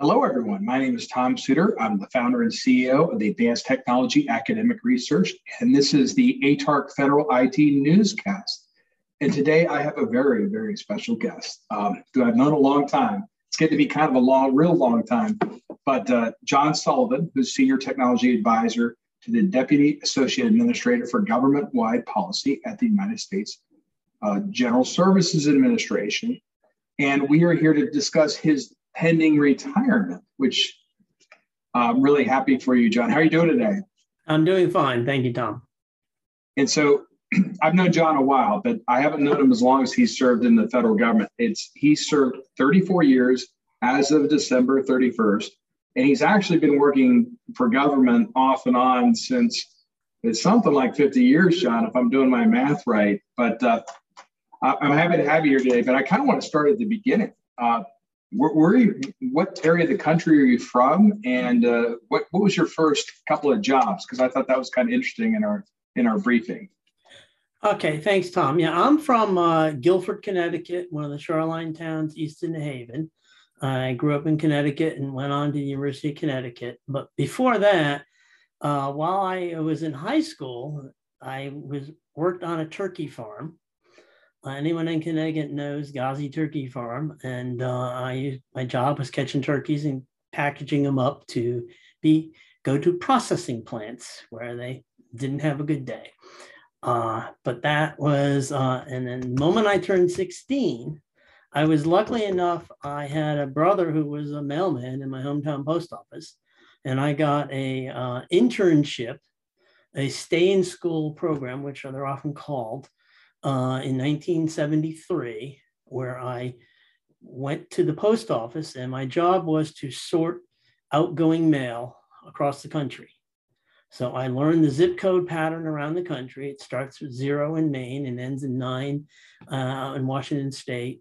Hello, everyone. My name is Tom Suder. I'm the founder and CEO of the Advanced Technology Academic Research, and this is the ATARC Federal IT Newscast. And today I have a very, very special guest um, who I've known a long time. It's getting to be kind of a long, real long time. But uh, John Sullivan, who's Senior Technology Advisor to the Deputy Associate Administrator for Government Wide Policy at the United States uh, General Services Administration. And we are here to discuss his pending retirement, which I'm really happy for you, John. How are you doing today? I'm doing fine. Thank you, Tom. And so I've known John a while, but I haven't known him as long as he served in the federal government. It's he served 34 years as of December 31st, and he's actually been working for government off and on since it's something like 50 years, John, if I'm doing my math right. But uh, I'm happy to have you here today. But I kind of want to start at the beginning. Uh, where, where you, what area of the country are you from, and uh, what what was your first couple of jobs? Because I thought that was kind of interesting in our in our briefing. Okay, thanks, Tom. Yeah, I'm from uh, Guilford, Connecticut, one of the shoreline towns east of New Haven. I grew up in Connecticut and went on to the University of Connecticut. But before that, uh, while I was in high school, I was worked on a turkey farm anyone in Connecticut knows Ghazi Turkey Farm, and uh, I my job was catching turkeys and packaging them up to be go to processing plants where they didn't have a good day. Uh, but that was, uh, and then the moment I turned 16, I was lucky enough, I had a brother who was a mailman in my hometown post office, and I got a uh, internship, a stay in school program, which they're often called, uh, in 1973, where I went to the post office and my job was to sort outgoing mail across the country. So I learned the zip code pattern around the country. It starts with zero in Maine and ends in nine uh, in Washington State.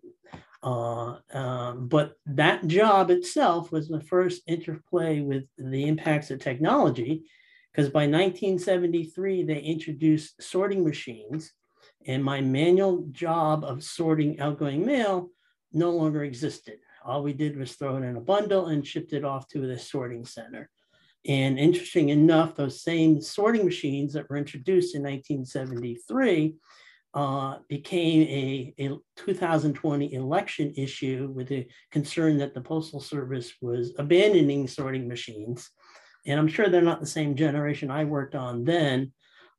Uh, um, but that job itself was the first interplay with the impacts of technology, because by 1973 they introduced sorting machines and my manual job of sorting outgoing mail no longer existed. All we did was throw it in a bundle and shipped it off to the sorting center. And interesting enough, those same sorting machines that were introduced in 1973 uh, became a, a 2020 election issue with a concern that the Postal Service was abandoning sorting machines. And I'm sure they're not the same generation I worked on then,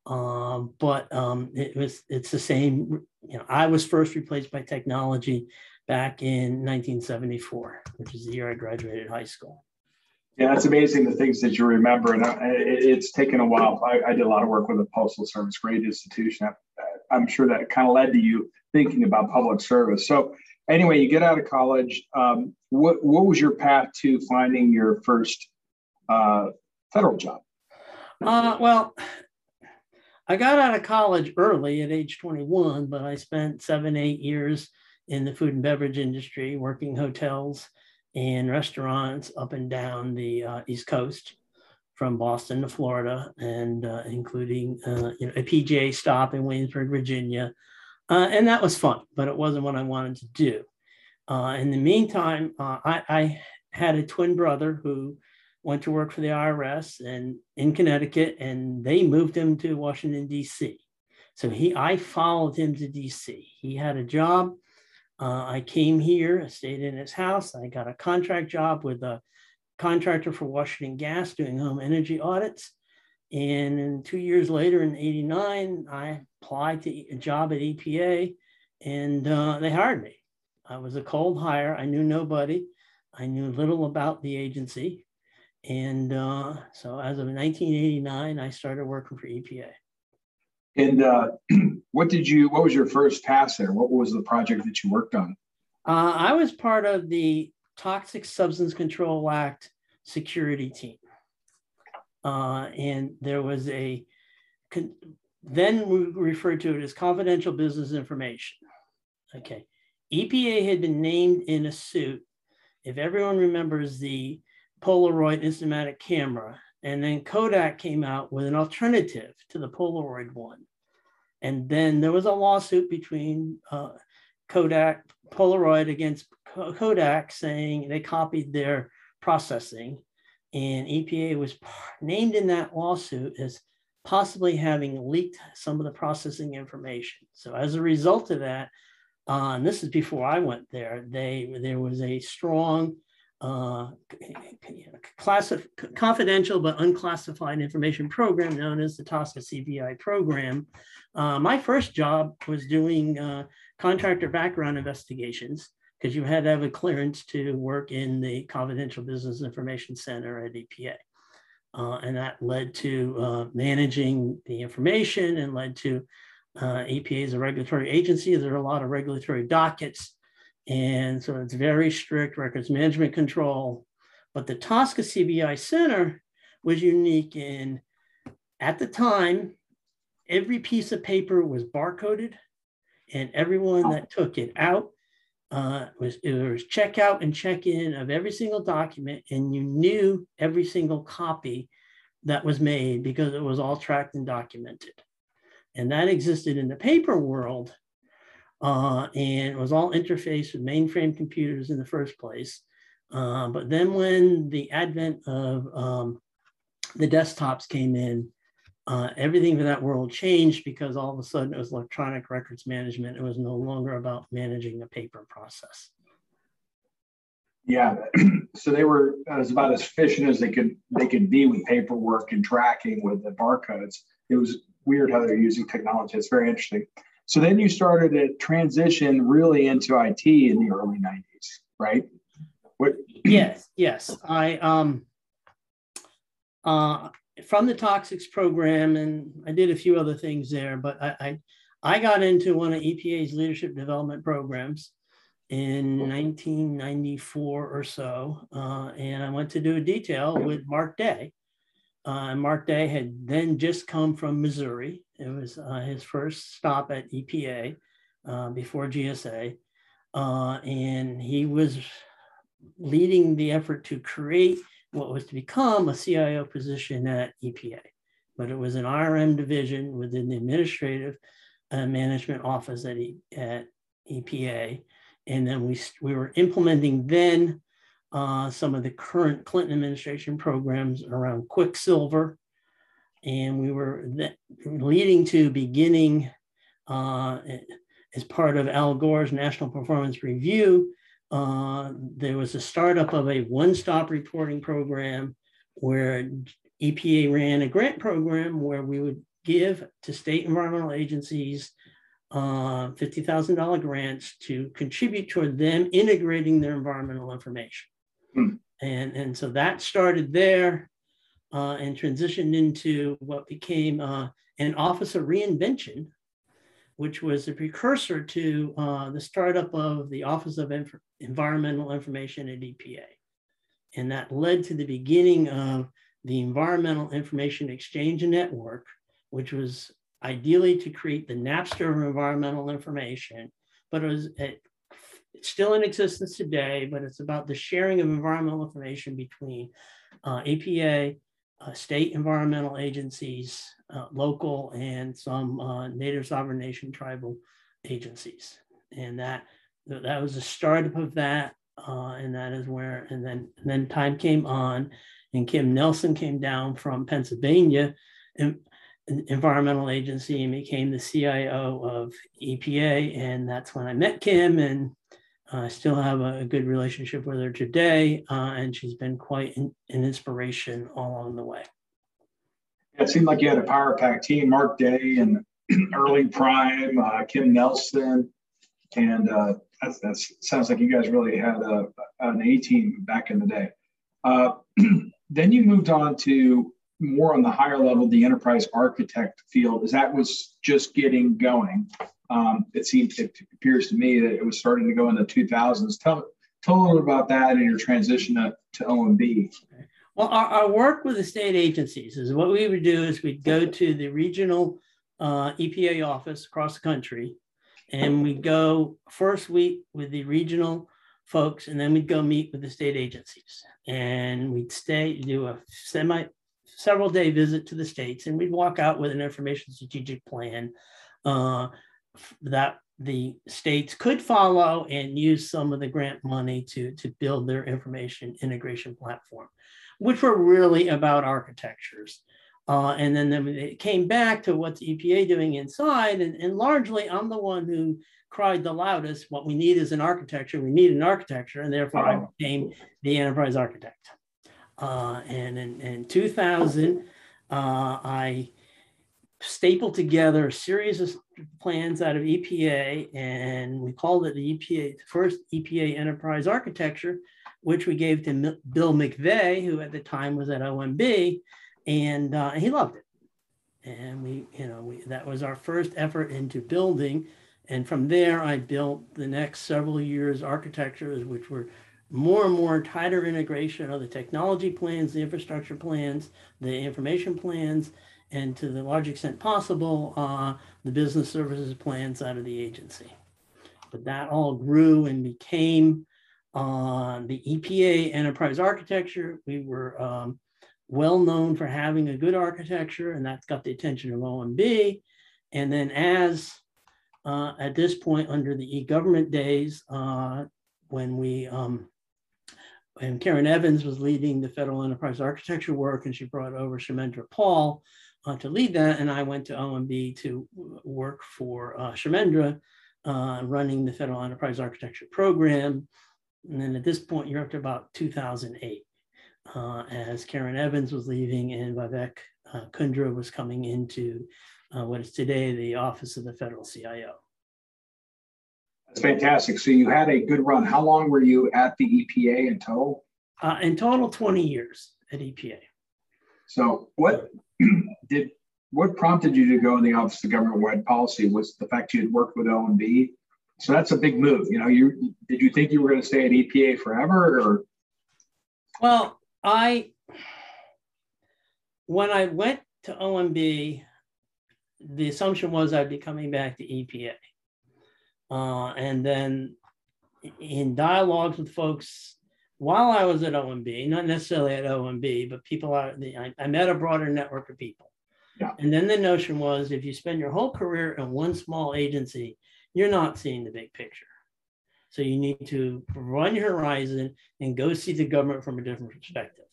um, but um, it was it's the same. You know, I was first replaced by technology back in 1974, which is the year I graduated high school. Yeah, that's amazing the things that you remember, and I, it's taken a while. I, I, did a lot of work with the Postal Service, great institution. I, am sure that kind of led to you thinking about public service. So, anyway, you get out of college. Um, what what was your path to finding your first uh, federal job? Uh, well, I got out of college early at age 21, but I spent seven, eight years in the food and beverage industry, working hotels and restaurants up and down the uh, East Coast, from Boston to Florida, and uh, including uh, you know a PGA stop in Williamsburg, Virginia, uh, and that was fun, but it wasn't what I wanted to do. Uh, in the meantime, uh, I, I had a twin brother who went to work for the IRS and in Connecticut, and they moved him to Washington D.C. So he, I followed him to D.C. He had a job. Uh, I came here, I stayed in his house. I got a contract job with a contractor for Washington Gas doing home energy audits. And two years later, in '89, I applied to a job at EPA, and uh, they hired me. I was a cold hire. I knew nobody. I knew little about the agency. And uh, so as of 1989, I started working for EPA. And uh, what did you, what was your first task there? What was the project that you worked on? Uh, I was part of the Toxic Substance Control Act security team. Uh, and there was a, then we referred to it as confidential business information. Okay. EPA had been named in a suit. If everyone remembers the Polaroid Instamatic camera. And then Kodak came out with an alternative to the Polaroid one. And then there was a lawsuit between uh, Kodak, Polaroid against Kodak saying they copied their processing, and EPA was named in that lawsuit as possibly having leaked some of the processing information. So as a result of that, uh, and this is before I went there, they there was a strong uh, confidential but unclassified information program known as the TSCA CBI program. Uh, my first job was doing uh, contractor background investigations because you had to have a clearance to work in the Confidential Business Information Center at EPA. Uh, and that led to uh, managing the information and led to uh, EPA as a regulatory agency. There are a lot of regulatory dockets. And so it's very strict records management control. But the TSCA CBI Center was unique in, at the time, every piece of paper was barcoded and everyone that took it out uh, was it was check out and check in of every single document, and you knew every single copy that was made because it was all tracked and documented. And that existed in the paper world, uh, and it was all interfaced with mainframe computers in the first place. Uh, but then when the advent of um, the desktops came in, uh, everything for that world changed because all of a sudden it was electronic records management. It was no longer about managing a paper process. Yeah, so they were as about as efficient as they could they could be with paperwork and tracking with the barcodes. It was weird how they're using technology. It's very interesting. So then you started to transition really into IT in the early '90s, right? What? Yes, yes. I um uh from the toxics program, and I did a few other things there, but I, I, I got into one of EPA's leadership development programs in 1994 or so, uh, and I went to do a detail with Mark Day. Uh, Mark Day had then just come from Missouri. It was uh, his first stop at EPA uh, before GSA, uh, and he was leading the effort to create what was to become a CIO position at EPA, but it was an IRM division within the administrative uh, management office at, e, at EPA. And then we, we were implementing then uh, some of the current Clinton administration programs around Quicksilver. And we were leading to beginning uh, as part of Al Gore's National Performance Review, uh, there was a startup of a one-stop reporting program where EPA ran a grant program where we would give to state environmental agencies uh, $50,000 grants to contribute toward them integrating their environmental information. Hmm. And, and so that started there uh, and transitioned into what became uh, an Office of Reinvention, which was a precursor to uh, the startup of the Office of Inf- Environmental Information at EPA. And that led to the beginning of the Environmental Information Exchange Network, which was ideally to create the Napster of environmental information, but it was it, it's still in existence today, but it's about the sharing of environmental information between uh, EPA, uh, state environmental agencies, uh, local, and some uh, native sovereign nation tribal agencies. And that that was the startup of that. Uh, and that is where, and then and then time came on, and Kim Nelson came down from Pennsylvania, and, environmental agency, and became the CIO of EPA. And that's when I met Kim, and I still have a, good relationship with her today, uh, and she's been quite an, an inspiration all along the way. It seemed like you had a power pack team: Mark Day and Early Prime, uh, Kim Nelson, and uh, that sounds like you guys really had a, an A team back in the day. Uh, then you moved on to more on the higher level, the enterprise architect field. As that was just getting going, um, it seems it appears to me that it was starting to go in the 2000s. Tell tell a little about that and your transition to, to OMB. Well, our, our, work with the state agencies is what we would do is we'd go to the regional uh, EPA office across the country and we'd go first week with the regional folks, and then we'd go meet with the state agencies. And we'd stay, do a semi several day visit to the states, and we'd walk out with an information strategic plan uh, that the states could follow and use some of the grant money to, to build their information integration platform, which were really about architectures. Uh, and then, then it came back to what's EPA doing inside. And, and largely, I'm the one who cried the loudest what we need is an architecture. We need an architecture. And therefore, I became the enterprise architect. Uh, and in, in 2000, uh, I stapled together a series of plans out of EPA, and we called it the EPA, first EPA enterprise architecture, which we gave to Bill McVeigh, who at the time was at OMB, and uh, he loved it. And we, you know, we, that was our first effort into building. And from there, I built the next several years architectures, which were more and more tighter integration of the technology plans, the infrastructure plans, the information plans, and to the large extent possible, uh, the business services plans out of the agency. But that all grew and became uh, the EPA enterprise architecture. We were um, well known for having a good architecture, and that's got the attention of OMB. And then as uh, at this point under the e-government days, uh, when we um, and Karen Evans was leading the federal enterprise architecture work, and she brought over Kshemendra Paul, uh, to lead that. And I went to OMB to work for uh, Kshemendra, uh, running the Federal Enterprise Architecture Program. And then at this point, you're up to about 2008, uh, as Karen Evans was leaving and Vivek uh, Kundra was coming into uh, what is today the Office of the Federal CIO. That's fantastic. So you had a good run. How long were you at the EPA in total? Uh, in total, 20 years at EPA. So what did what prompted you to go in the Office of Government-Wide Policy was the fact you had worked with OMB. So that's a big move. You know, you did you think you were going to stay at EPA forever, or? Well, I when I went to OMB, the assumption was I'd be coming back to EPA, uh, and then in dialogues with folks while I was at OMB, not necessarily at OMB, but people are, I, I met a broader network of people. Yeah. And then the notion was if you spend your whole career in one small agency, you're not seeing the big picture. So you need to run your horizon and go see the government from a different perspective.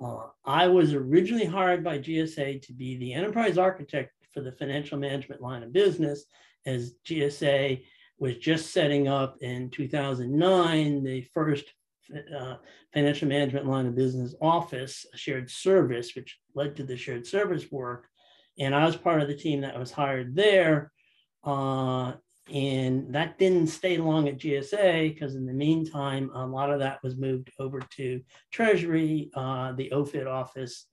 Uh, I was originally hired by GSA to be the enterprise architect for the financial management line of business, as GSA was just setting up in 2009 the first uh, financial management line of business office, a shared service, which led to the shared service work. And I was part of the team that was hired there. Uh, and that didn't stay long at GSA because in the meantime, a lot of that was moved over to Treasury, uh, the OFIT office,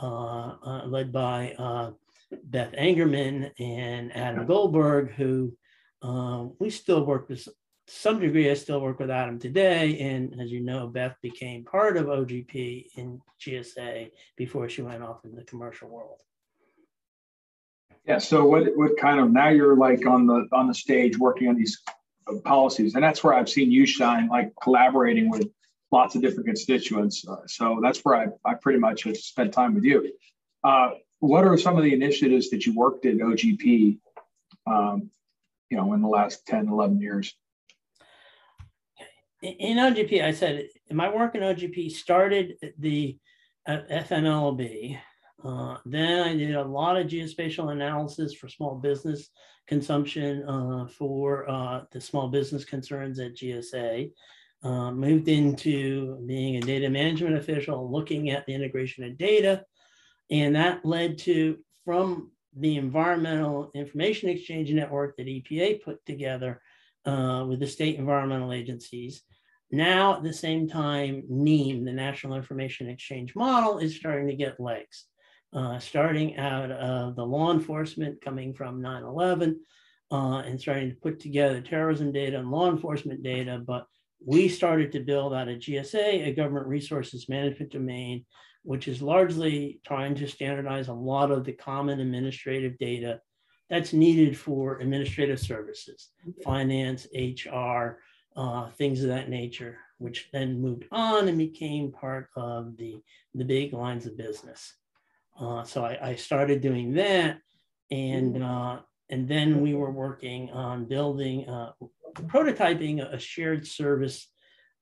uh, uh, led by uh, Beth Angerman and Adam Goldberg, who we still work with some degree, I still work with Adam today. And as you know, Beth became part of OGP in GSA before she went off in the commercial world. Yeah. So what what kind of now you're like on the on the stage working on these policies, and that's where I've seen you shine, like collaborating with lots of different constituents. Uh, so that's where I, I pretty much have spent time with you. Uh, what are some of the initiatives that you worked in OGP, um, you know, in the last 10, 11 years? In OGP, I said my work in OGP started the uh, FMLB. Uh, then I did a lot of geospatial analysis for small business consumption uh, for uh, the small business concerns at GSA. Uh, moved into being a data management official, looking at the integration of data. And that led to, from the Environmental Information Exchange Network that EPA put together uh, with the state environmental agencies, now, at the same time, NIEM, the National Information Exchange Model, is starting to get legs. Uh, starting out of the law enforcement coming from 9 11 uh, and starting to put together terrorism data and law enforcement data. But we started to build out a GSA, a government resources management domain, which is largely trying to standardize a lot of the common administrative data that's needed for administrative services, finance, HR, uh, things of that nature, which then moved on and became part of the, the big lines of business. Uh, so I, I, started doing that. And, uh, And then we were working on building, uh, prototyping a shared service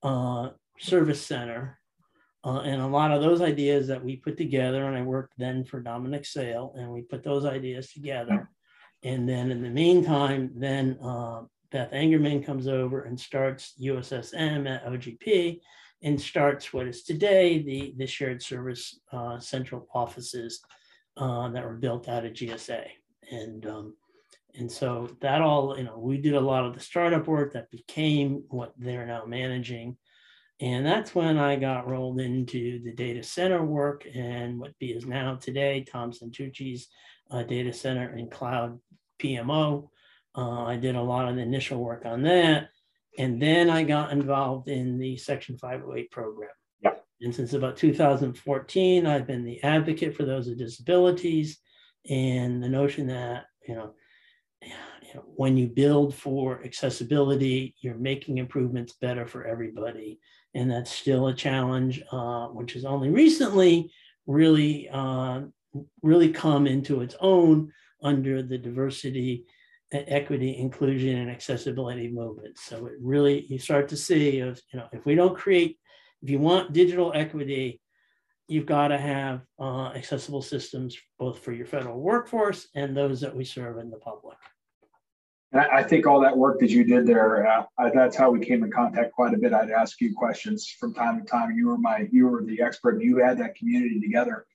uh, service center. Uh, and a lot of those ideas that we put together, and I worked then for Dominic Sale, and we put those ideas together. And then in the meantime, then uh, Beth Angerman comes over and starts USSM at OGP and starts what is today the, the shared service uh, central offices uh, that were built out of GSA. And, um, and so that all, you know, we did a lot of the startup work that became what they're now managing. And that's when I got rolled into the data center work and what is now today Tom Santucci's uh, data center and cloud PMO. Uh, I did a lot of the initial work on that. And then I got involved in the Section 508 program. Yeah. And since about 2014, I've been the advocate for those with disabilities and the notion that, you know, you know, when you build for accessibility, you're making improvements better for everybody. And that's still a challenge, uh, which has only recently really, uh, really come into its own under the diversity equity, inclusion, and accessibility movement. So it really, you start to see of, you know, if we don't create, if you want digital equity, you've got to have uh, accessible systems both for your federal workforce and those that we serve in the public. I think all that work that you did there, uh, that's how we came in contact quite a bit. I'd ask you questions from time to time. You were my, you were the expert. You had that community together.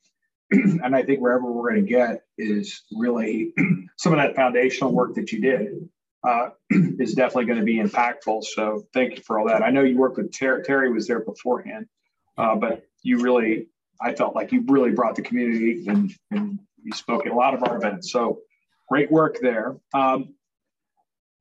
and I think wherever we're going to get is really some of that foundational work that you did uh, is definitely going to be impactful. So thank you for all that. I know you worked with Terry, Terry was there beforehand, uh, but you really, I felt like you really brought the community and, and you spoke at a lot of our events. So great work there. Um,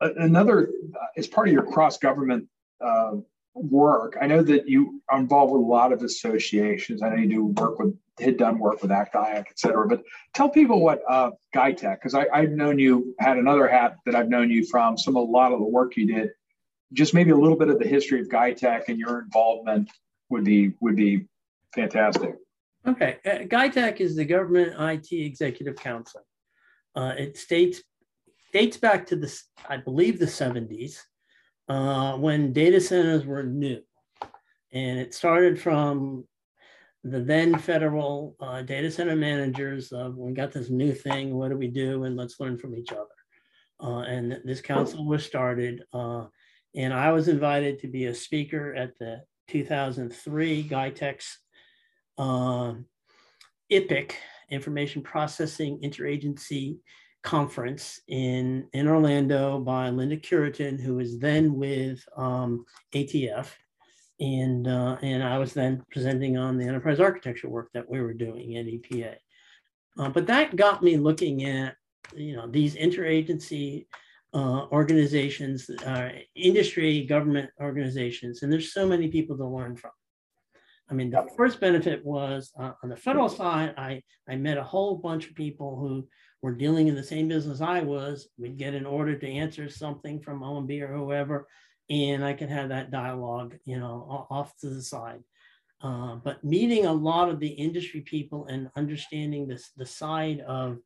another, uh, as part of your cross government uh, work, I know that you are involved with a lot of associations. I know you do work with had done work with ACT, IAC, et cetera. But tell people what uh, GITEC, because I've known you, had another hat that I've known you from, some of a lot of the work you did. Just maybe a little bit of the history of GITEC and your involvement would be would be fantastic. Okay, uh, GITEC is the Government IT Executive Council. Uh, it states dates back to the, I believe, the 70s uh, when data centers were new. And it started from the then federal uh, data center managers of we got this new thing, what do we do? And let's learn from each other. Uh, and this council was started. Uh, and I was invited to be a speaker at the 2003 GITEC's uh, IPIC, Information Processing Interagency Conference in, in Orlando by Linda Curitin, who was then with um, ATF and uh, and I was then presenting on the enterprise architecture work that we were doing at EPA. Uh, but that got me looking at you know these interagency uh, organizations, uh, industry, government organizations, and there's so many people to learn from. I mean, the first benefit was uh, on the federal side, I, I met a whole bunch of people who were dealing in the same business I was. We'd get an order to answer something from OMB or whoever, and I can have that dialogue, you know, off to the side. Uh, but meeting a lot of the industry people and understanding this the side of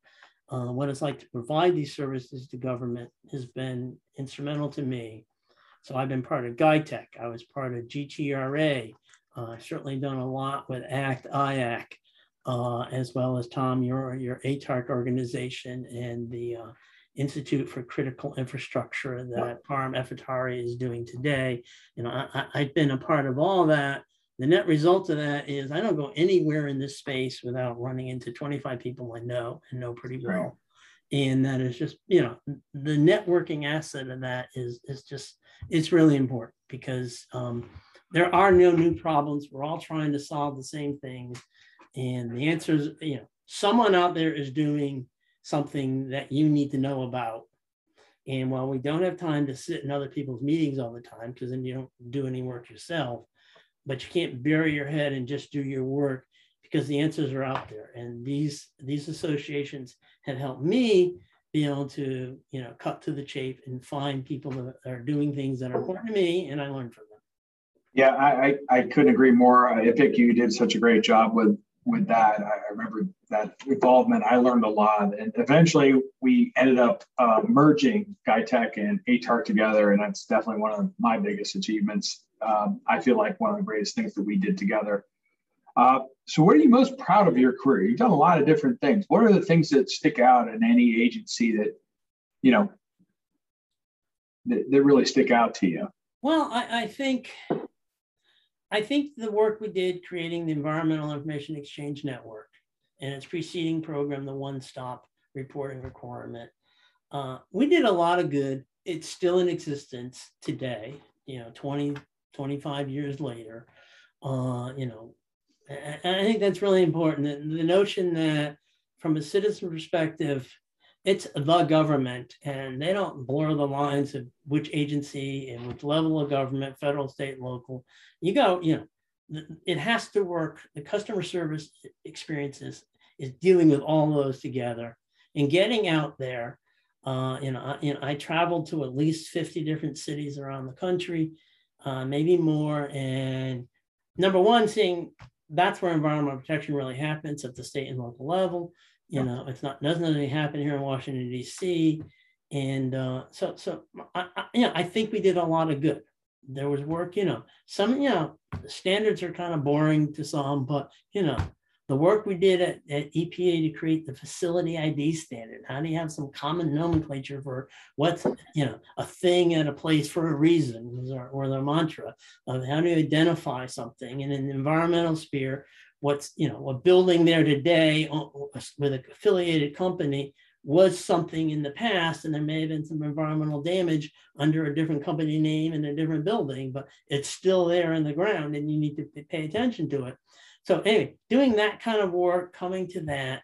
uh, what it's like to provide these services to government has been instrumental to me. So I've been part of GITEC. I was part of GTRA. Uh, I've certainly done a lot with ACT, IAC, uh, as well as Tom, your, your ATARC organization and the uh, Institute for Critical Infrastructure that Parham Eftekhari is doing today. You know, I, I've been a part of all that. The net result of that is I don't go anywhere in this space without running into 25 people I know and know pretty well. Right. And that is just, you know, the networking asset of that is is just it's really important because um, there are no new problems. We're all trying to solve the same things. And the answer is, you know, someone out there is doing something that you need to know about. And while we don't have time to sit in other people's meetings all the time, because then you don't do any work yourself, but you can't bury your head and just do your work because the answers are out there. And these these associations have helped me be able to, you know, cut to the chase and find people that are doing things that are important to me, and I learn from them. Yeah, I, I, I couldn't agree more. I think you did such a great job with with that. I remember that involvement. I learned a lot, and eventually we ended up uh, merging GITEC and ATARC together, and that's definitely one of my biggest achievements. Um, I feel like one of the greatest things that we did together. Uh, so, what are you most proud of your career? You've done a lot of different things. What are the things that stick out in any agency that you know that, that really stick out to you? Well, I, I think I think the work we did creating the Environmental Information Exchange Network and its preceding program, the One Stop Reporting Requirement, uh, we did a lot of good. It's still in existence today, you know, 20, 25 years later. Uh, you know, and I think that's really important. The notion that from a citizen perspective, it's the government and they don't blur the lines of which agency and which level of government federal state local. You go you know it has to work. The customer service experiences is dealing with all those together. And getting out there uh, you, know, I, you know i traveled to at least 50 different cities around the country uh, maybe more. And number one seeing that's where environmental protection really happens at the state and local level you know, it's not doesn't really happen here in Washington D.C. And uh, so, so I, I, you know, I think we did a lot of good. There was work, you know, some, you know, standards are kind of boring to some, but you know, the work we did at, at EPA to create the facility ID standard. How do you have some common nomenclature for what's you know a thing at a place for a reason, or, or the mantra of how do you identify something in an environmental sphere? What's you know a building there today uh, with an affiliated company was something in the past and there may have been some environmental damage under a different company name in a different building but it's still there in the ground and you need to pay attention to it. So anyway doing that kind of work coming to that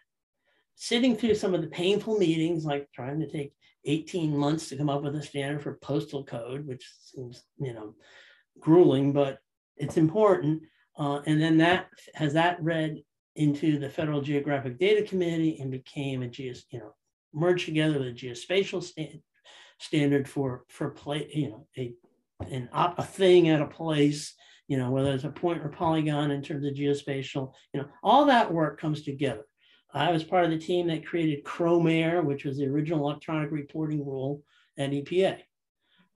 sitting through some of the painful meetings like trying to take 18 months to come up with a standard for postal code which seems you know grueling but it's important uh, and then that has that read into the Federal Geographic Data Committee and became a geos, you know, merged together with a geospatial stand, standard for for play, you know, a an op, a thing at a place, you know, whether it's a point or polygon in terms of geospatial, you know, all that work comes together. I was part of the team that created CROMERR, which was the original electronic reporting rule at EPA.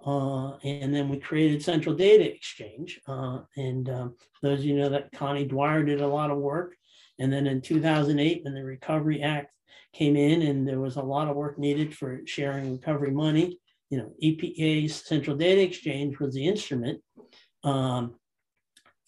Uh, and then we created Central Data Exchange. Uh, and um, those of you know that Connie Dwyer did a lot of work. And then in 2008, when the Recovery Act came in and there was a lot of work needed for sharing recovery money, you know, EPA's Central Data Exchange was the instrument, um,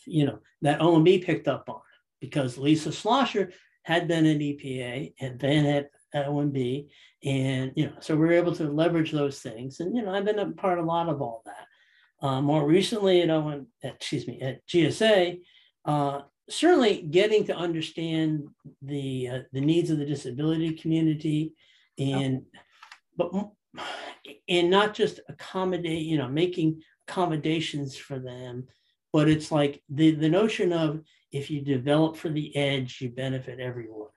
you know, that OMB picked up on because Lisa Schlosser had been at EPA and then at OMB. And, you know, so we are able to leverage those things. And, you know, I've been a part of a lot of all that. Uh, more recently at OM, excuse me, at GSA, uh, certainly getting to understand the uh, the needs of the disability community and but and not just accommodate you know making accommodations for them but it's like the the notion of if you develop for the edge you benefit everyone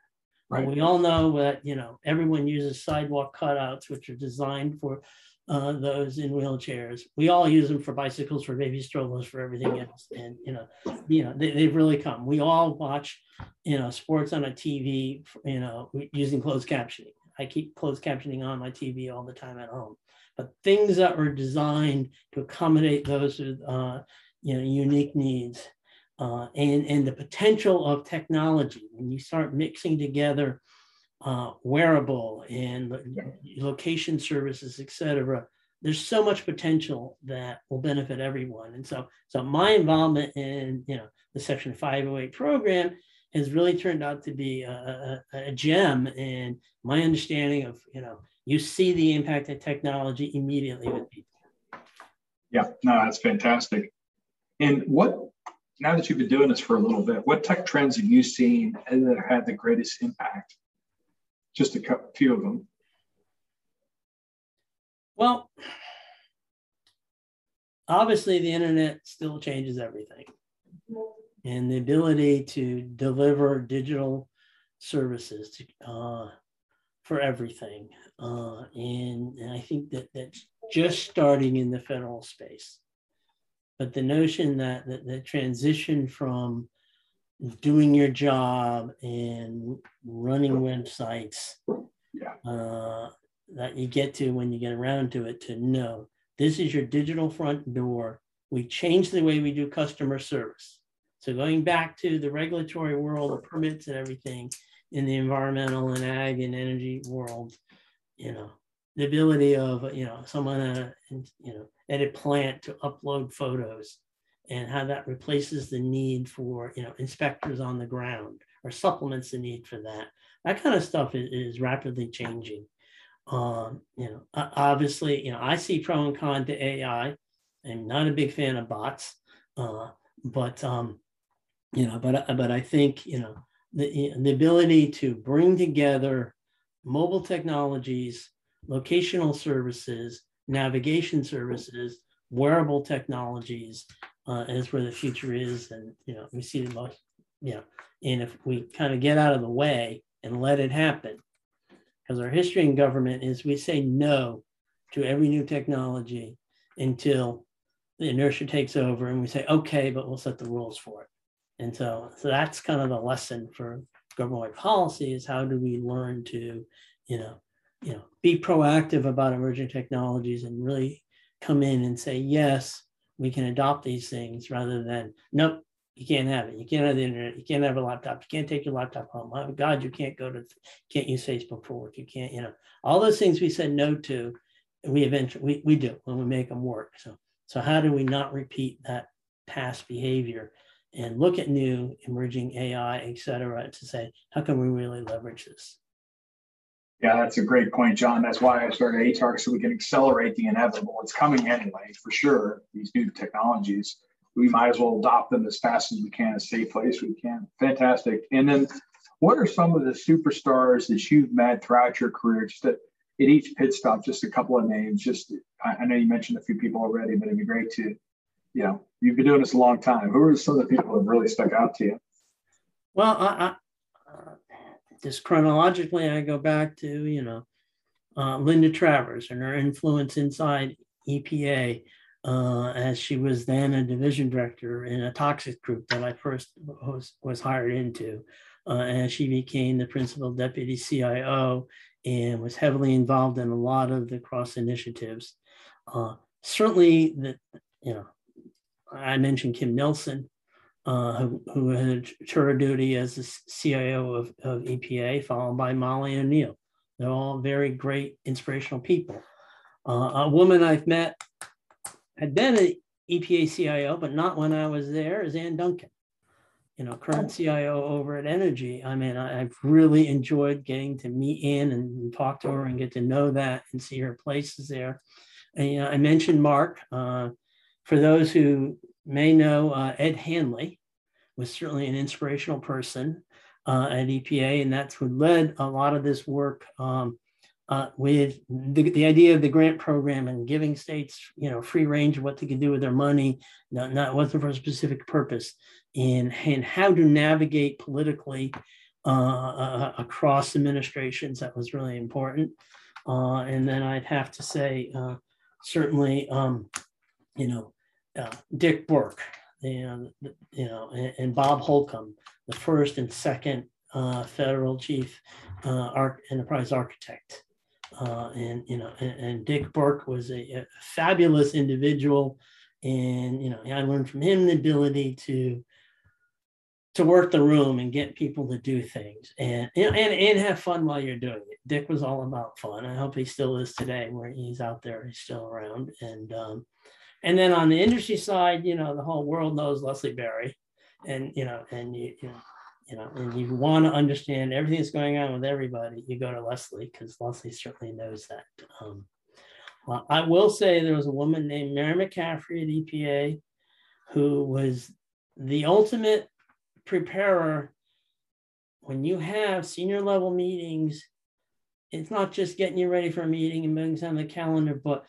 Right. we all know that you know everyone uses sidewalk cutouts, which are designed for uh, those in wheelchairs. We all use them for bicycles, for baby strollers, for everything else. And you know, you know, they, have really come. We all watch, you know, sports on a TV, you know, using closed captioning. I keep closed captioning on my TV all the time at home. But things that are designed to accommodate those with, uh, you know, unique needs uh, and, and the potential of technology. When you start mixing together uh, wearable and location services, et cetera, there's so much potential that will benefit everyone. And so, so my involvement in you know the Section 508 program has really turned out to be a, a, a gem. And my understanding of you know you see the impact of technology immediately with people. Yeah, no, that's fantastic. And what now that you've been doing this for a little bit, what tech trends have you seen that have had the greatest impact? Just a few of them. Well, obviously, the internet still changes everything. And the ability to deliver digital services to, uh, for everything. Uh, and, and I think that that's just starting in the federal space but the notion that, that the transition from doing your job and running websites yeah. uh, that you get to when you get around to it to know this is your digital front door. We changed the way we do customer service. So going back to the regulatory world, the permits and everything in the environmental and ag and energy world, you know, the ability of you know someone uh, you know at a plant to upload photos and how that replaces the need for you know inspectors on the ground or supplements the need for that. That kind of stuff is, is rapidly changing. Um, you know obviously you know i see pro and con to ai i'm not a big fan of bots uh, but um, you know but but i think you know the, the ability to bring together mobile technologies locational services navigation services wearable technologies uh, is where the future is. And, you know, we see the most, you know, and if we kind of get out of the way and let it happen, because our history in government is we say no to every new technology until the inertia takes over and we say, okay, but we'll set the rules for it. And so, so that's kind of the lesson for government policy is how do we learn to, you know, you know, be proactive about emerging technologies and really come in and say, yes, we can adopt these things rather than nope you can't have it. You can't have the internet. You can't have a laptop. You can't take your laptop home. God you can't go to can't use facebook for work. You can't you know. All those things we said no to we eventually we, we do when we make them work. So so how do we not repeat that past behavior and look at new emerging ai et cetera to say how can we really leverage this yeah, that's a great point, John. That's why I started ATARC so we can accelerate the inevitable. It's coming anyway, for sure. These new technologies, we might as well adopt them as fast as we can, as safely as we can. Fantastic. And then, what are some of the superstars that you've met throughout your career? Just at, at each pit stop, just a couple of names. Just I, I know you mentioned a few people already, but it'd be great to, you know, you've been doing this a long time. Who are some of the people that really stuck out to you? Well, I, just chronologically, I go back to, you know, uh, Linda Travers and her influence inside EPA uh, as she was then a division director in a toxic group that I first was, was hired into. Uh, and she became the principal deputy CIO and was heavily involved in a lot of the cross initiatives. Uh, certainly, the, you know, I mentioned Kim Nelson, uh, who, who had tour of duty as the CIO of, of EPA, followed by Molly O'Neill. They're all very great, inspirational people. Uh, a woman I've met had been an EPA CIO, but not when I was there, is Ann Dunkin, you know, current CIO over at Energy. I mean, I, have really enjoyed getting to meet Ann and talk to her and get to know that and see her places there. And you know, I mentioned Mark. Uh, for those who may know uh, Ed Hanley was certainly an inspirational person uh, at EPA, and that's what led a lot of this work um, uh, with the, the idea of the grant program and giving states, you know, free range of what they can do with their money, not, not wasn't for a specific purpose, and, and how to navigate politically uh, uh across administrations. That was really important. Uh, and then I'd have to say, certainly, um, you know, uh, Dick Burk and you know and, and, Bob Holcomb, the first and second uh, federal chief uh, arch, enterprise architect, uh, and you know and, and, Dick Burk was a, a, fabulous individual, and you know I learned from him the ability to to work the room and get people to do things and, and and have fun while you're doing it. Dick was all about fun. I hope he still is today, where he's out there, he's still around, and um, and then on the industry side, you know, the whole world knows Leslie Berry, and you know, and you, you know, you know, and you want to understand everything that's going on with everybody, you go to Leslie because Leslie certainly knows that. Um, well, I will say there was a woman named Mary McCaffrey at EPA who was the ultimate preparer when you have senior level meetings. It's not just getting you ready for a meeting and putting on the calendar, but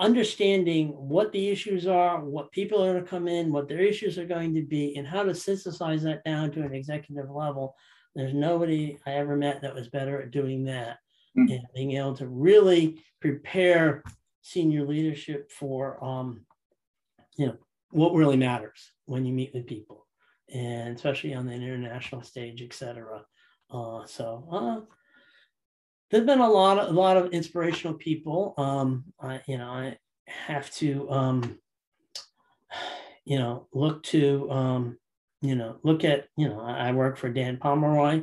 understanding what the issues are, what people are going to come in, what their issues are going to be, and how to synthesize that down to an executive level. There's nobody I ever met that was better at doing that mm-hmm. and being able to really prepare senior leadership for, um, you know, what really matters when you meet with people. and especially on the international stage, et cetera. Uh, so uh, there've been a lot of a lot of inspirational people. Um, I, you know, I have to, um, you know, look to, um, you know, look at, you know, I work for Dan Pomeroy,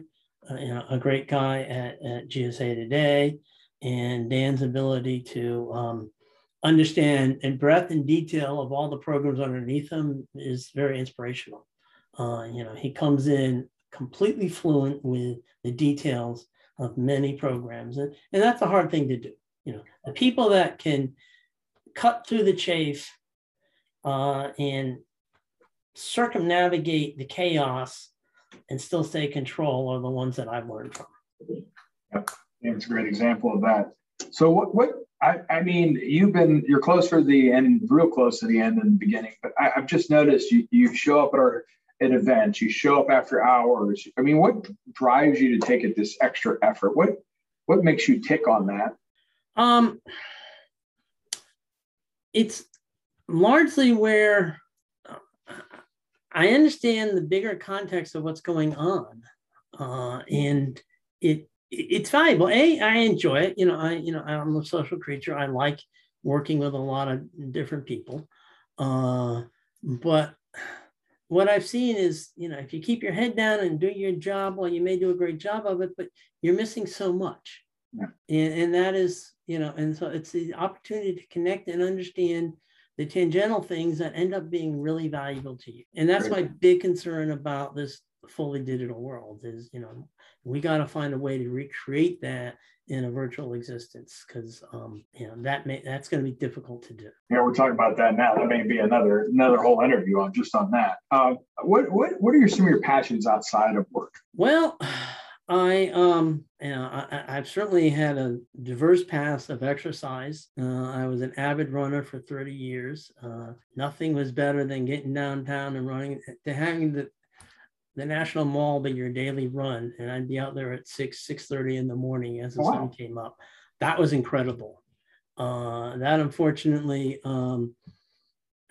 uh, you know, a great guy at, at GSA Today, and Dan's ability to um, understand in breadth and detail of all the programs underneath him is very inspirational. Uh, you know, he comes in completely fluent with the details of many programs, and, and that's a hard thing to do. You know, the people that can cut through the chafe uh, and circumnavigate the chaos and still stay control are the ones that I've learned from. Yep, it's a great example of that. So what what I, I mean, you've been you're close to the end, real close to the end in the beginning, but I, have just noticed you you show up at our at events, you show up after hours. I mean, what drives you to take it this extra effort? What what makes you tick on that? Um, it's largely where I understand the bigger context of what's going on, uh, and it it's valuable. A, I enjoy it. You know, I you know I'm a social creature. I like working with a lot of different people, uh, but what I've seen is, you know, if you keep your head down and do your job, well, you may do a great job of it, but you're missing so much. Yeah. And, and that is, you know, and so it's the opportunity to connect and understand the tangential things that end up being really valuable to you. And that's right. my big concern about this fully digital world is, you know, we got to find a way to recreate that in a virtual existence because um, you know that may that's going to be difficult to do. Yeah, we're talking about that now. That may be another another whole interview on just on that. Uh, what what what are your, some of your passions outside of work? Well. I um you know I, have certainly had a diverse past of exercise. Uh, I was an avid runner for 30 years. Uh, nothing was better than getting downtown and running to having the the National Mall be your daily run, and I'd be out there at six six thirty in the morning as the wow. sun came up. That was incredible. Uh, that unfortunately um,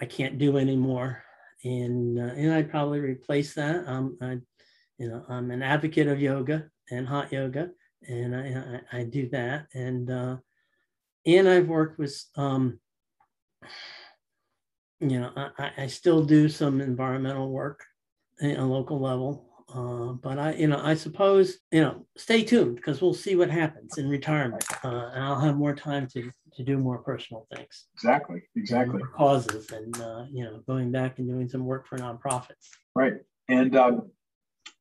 I can't do anymore, and uh, and I'd probably replace that. Um, I, you know, I'm an advocate of yoga and hot yoga, and I I, I do that, and uh, and I've worked with um, you know I, I still do some environmental work a local level. Uh, but I, you know, I suppose, you know, stay tuned because we'll see what happens in retirement, uh, and I'll have more time to to do more personal things. Exactly, exactly. causes, and uh, you know, going back and doing some work for nonprofits. Right, and um,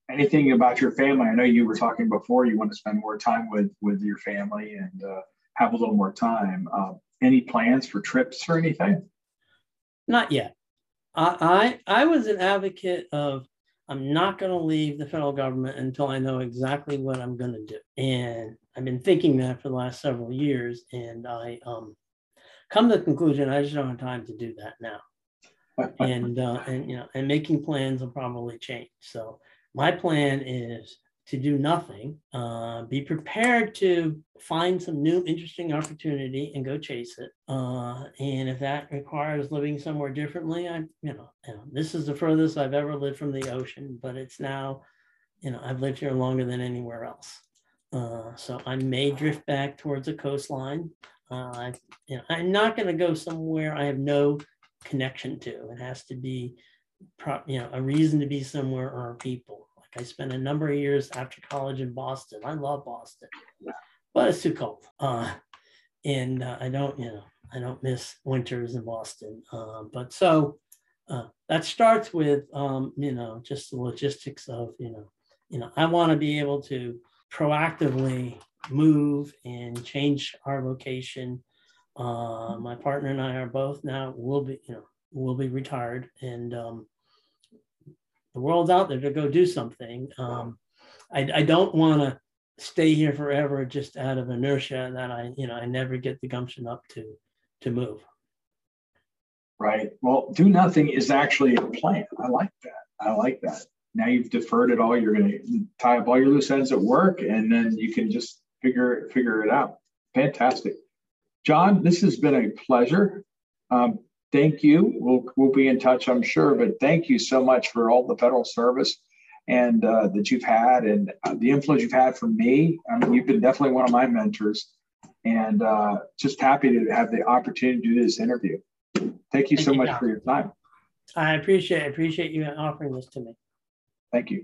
anything about your family? I know you were talking before. You want to spend more time with with your family and uh, have a little more time. Uh, any plans for trips or anything? Not yet. I, I, was an advocate of I'm not going to leave the federal government until I know exactly what I'm going to do. And I've been thinking that for the last several years. And I um, come to the conclusion I just don't have time to do that now. and uh, and you know and making plans will probably change. So my plan is to do nothing, uh, be prepared to find some new interesting opportunity and go chase it. Uh, and if that requires living somewhere differently, I, you know, you know, this is the furthest I've ever lived from the ocean, but it's now, you know, I've lived here longer than anywhere else. Uh, so I may drift back towards the coastline. Uh, I, you know, I'm not going to go somewhere I have no connection to. It has to be, pro- you know, a reason to be somewhere or people. I spent a number of years after college in Boston. I love Boston, but it's too cold. Uh, and uh, I don't, you know, I don't miss winters in Boston. Uh, but so uh, that starts with, um, you know, just the logistics of, you know, you know, I want to be able to proactively move and change our location. Uh, my partner and I are both now will be, you know, will be retired, and um, the world's out there to go do something. Um, I, I don't want to stay here forever just out of inertia that I, you know, I never get the gumption up to to move. Right. Well, do nothing is actually a plan. I like that. I like that. Now you've deferred it all. You're going to tie up all your loose ends at work, and then you can just figure figure it out. Fantastic, John. This has been a pleasure. Um, thank you. We'll, we'll be in touch, I'm sure, but thank you so much for all the federal service and uh, that you've had and uh, the influence you've had for me. I mean, you've been definitely one of my mentors and uh, just happy to have the opportunity to do this interview. Thank you Thank so you, much for your time. I appreciate appreciate you offering this to me. Thank you.